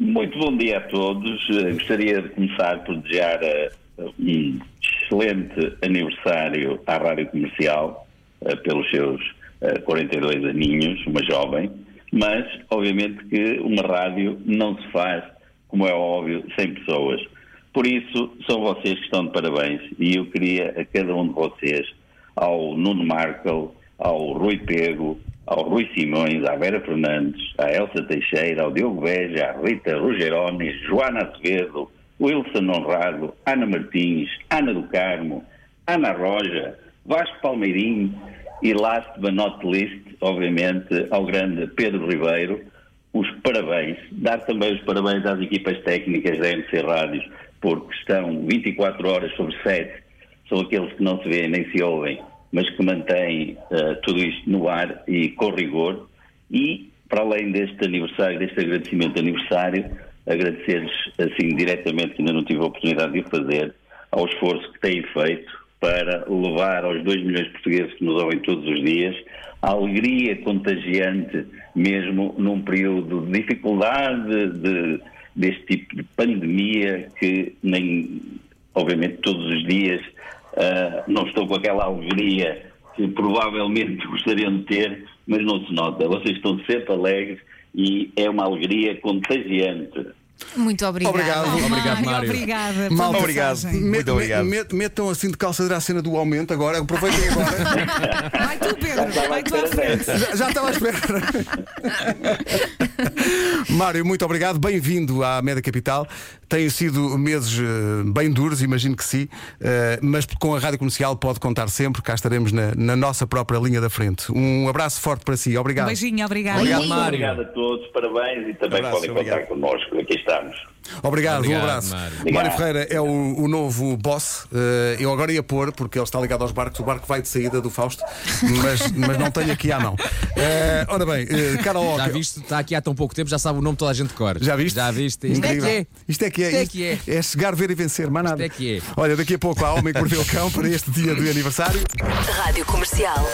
Muito bom dia a todos. Eh, Gostaria de começar por desejar eh, um excelente aniversário à Rádio Comercial eh, pelos seus eh, 42 aninhos, uma jovem, mas obviamente que uma rádio não se faz, como é óbvio, sem pessoas. Por isso, são vocês que estão de parabéns e eu queria a cada um de vocês, ao Nuno Markel, ao Rui Pego, ao Rui Simões, à Vera Fernandes, à Elsa Teixeira, ao Diogo Beja, à Rita Rogeroni, Joana Acevedo, Wilson Honrado, Ana Martins, Ana do Carmo, Ana Roja, Vasco Palmeirinho e last but not least, obviamente, ao grande Pedro Ribeiro, os parabéns, dar também os parabéns às equipas técnicas da MC Rádios, porque estão 24 horas sobre 7, são aqueles que não se veem nem se ouvem, mas que mantêm eh, tudo isto no ar e com rigor. E, para além deste aniversário, deste agradecimento de aniversário, agradecer-lhes, assim, diretamente, que ainda não tive a oportunidade de o fazer, ao esforço que têm feito para levar aos 2 milhões de portugueses que nos ouvem todos os dias a alegria contagiante, mesmo num período de dificuldade de, deste tipo de pandemia que nem, obviamente, todos os dias ah, não estou com aquela alegria que provavelmente gostariam de ter, mas não se nota. Vocês estão sempre alegres e é uma alegria contagiante. Muito obrigada. Obrigado. Obrigado, Mário. Obrigada. Malta, Obrigado. Muito obrigado. me- metam assim de calçadeira a cena do aumento agora. Aproveitem agora. Vai tu, Pedro. Vai tu à frente. já, já estava à espera. Mário, muito obrigado. Bem-vindo à Média Capital. Têm sido meses eh, bem duros, imagino que sim, eh, mas com a rádio comercial pode contar sempre. Cá estaremos na, na nossa própria linha da frente. Um abraço forte para si. Um Obrigado. beijinho, obrigada. Obrigado, Muito Mário. obrigado a todos, parabéns e também Abraço, podem contar obrigado. connosco. Aqui estamos. Obrigado, Obrigado, um abraço. Mário. Mário, Obrigado. Ferreira é o, o novo boss. Eh, eu agora ia pôr, porque ele está ligado aos barcos, o barco vai de saída do Fausto, mas, mas não tenho aqui à mão. Ora bem, uh, karaoke. Já viste? Está aqui há tão pouco tempo, já sabe o nome de toda a gente de cor. Já viste? Já viste? Isto é Incrível. que é. Isto é que é. Isto é que é. É chegar, ver e vencer, mais nada. é que é. Olha, daqui a pouco há Homem que Mordeu o Cão para este dia do aniversário. Rádio Comercial.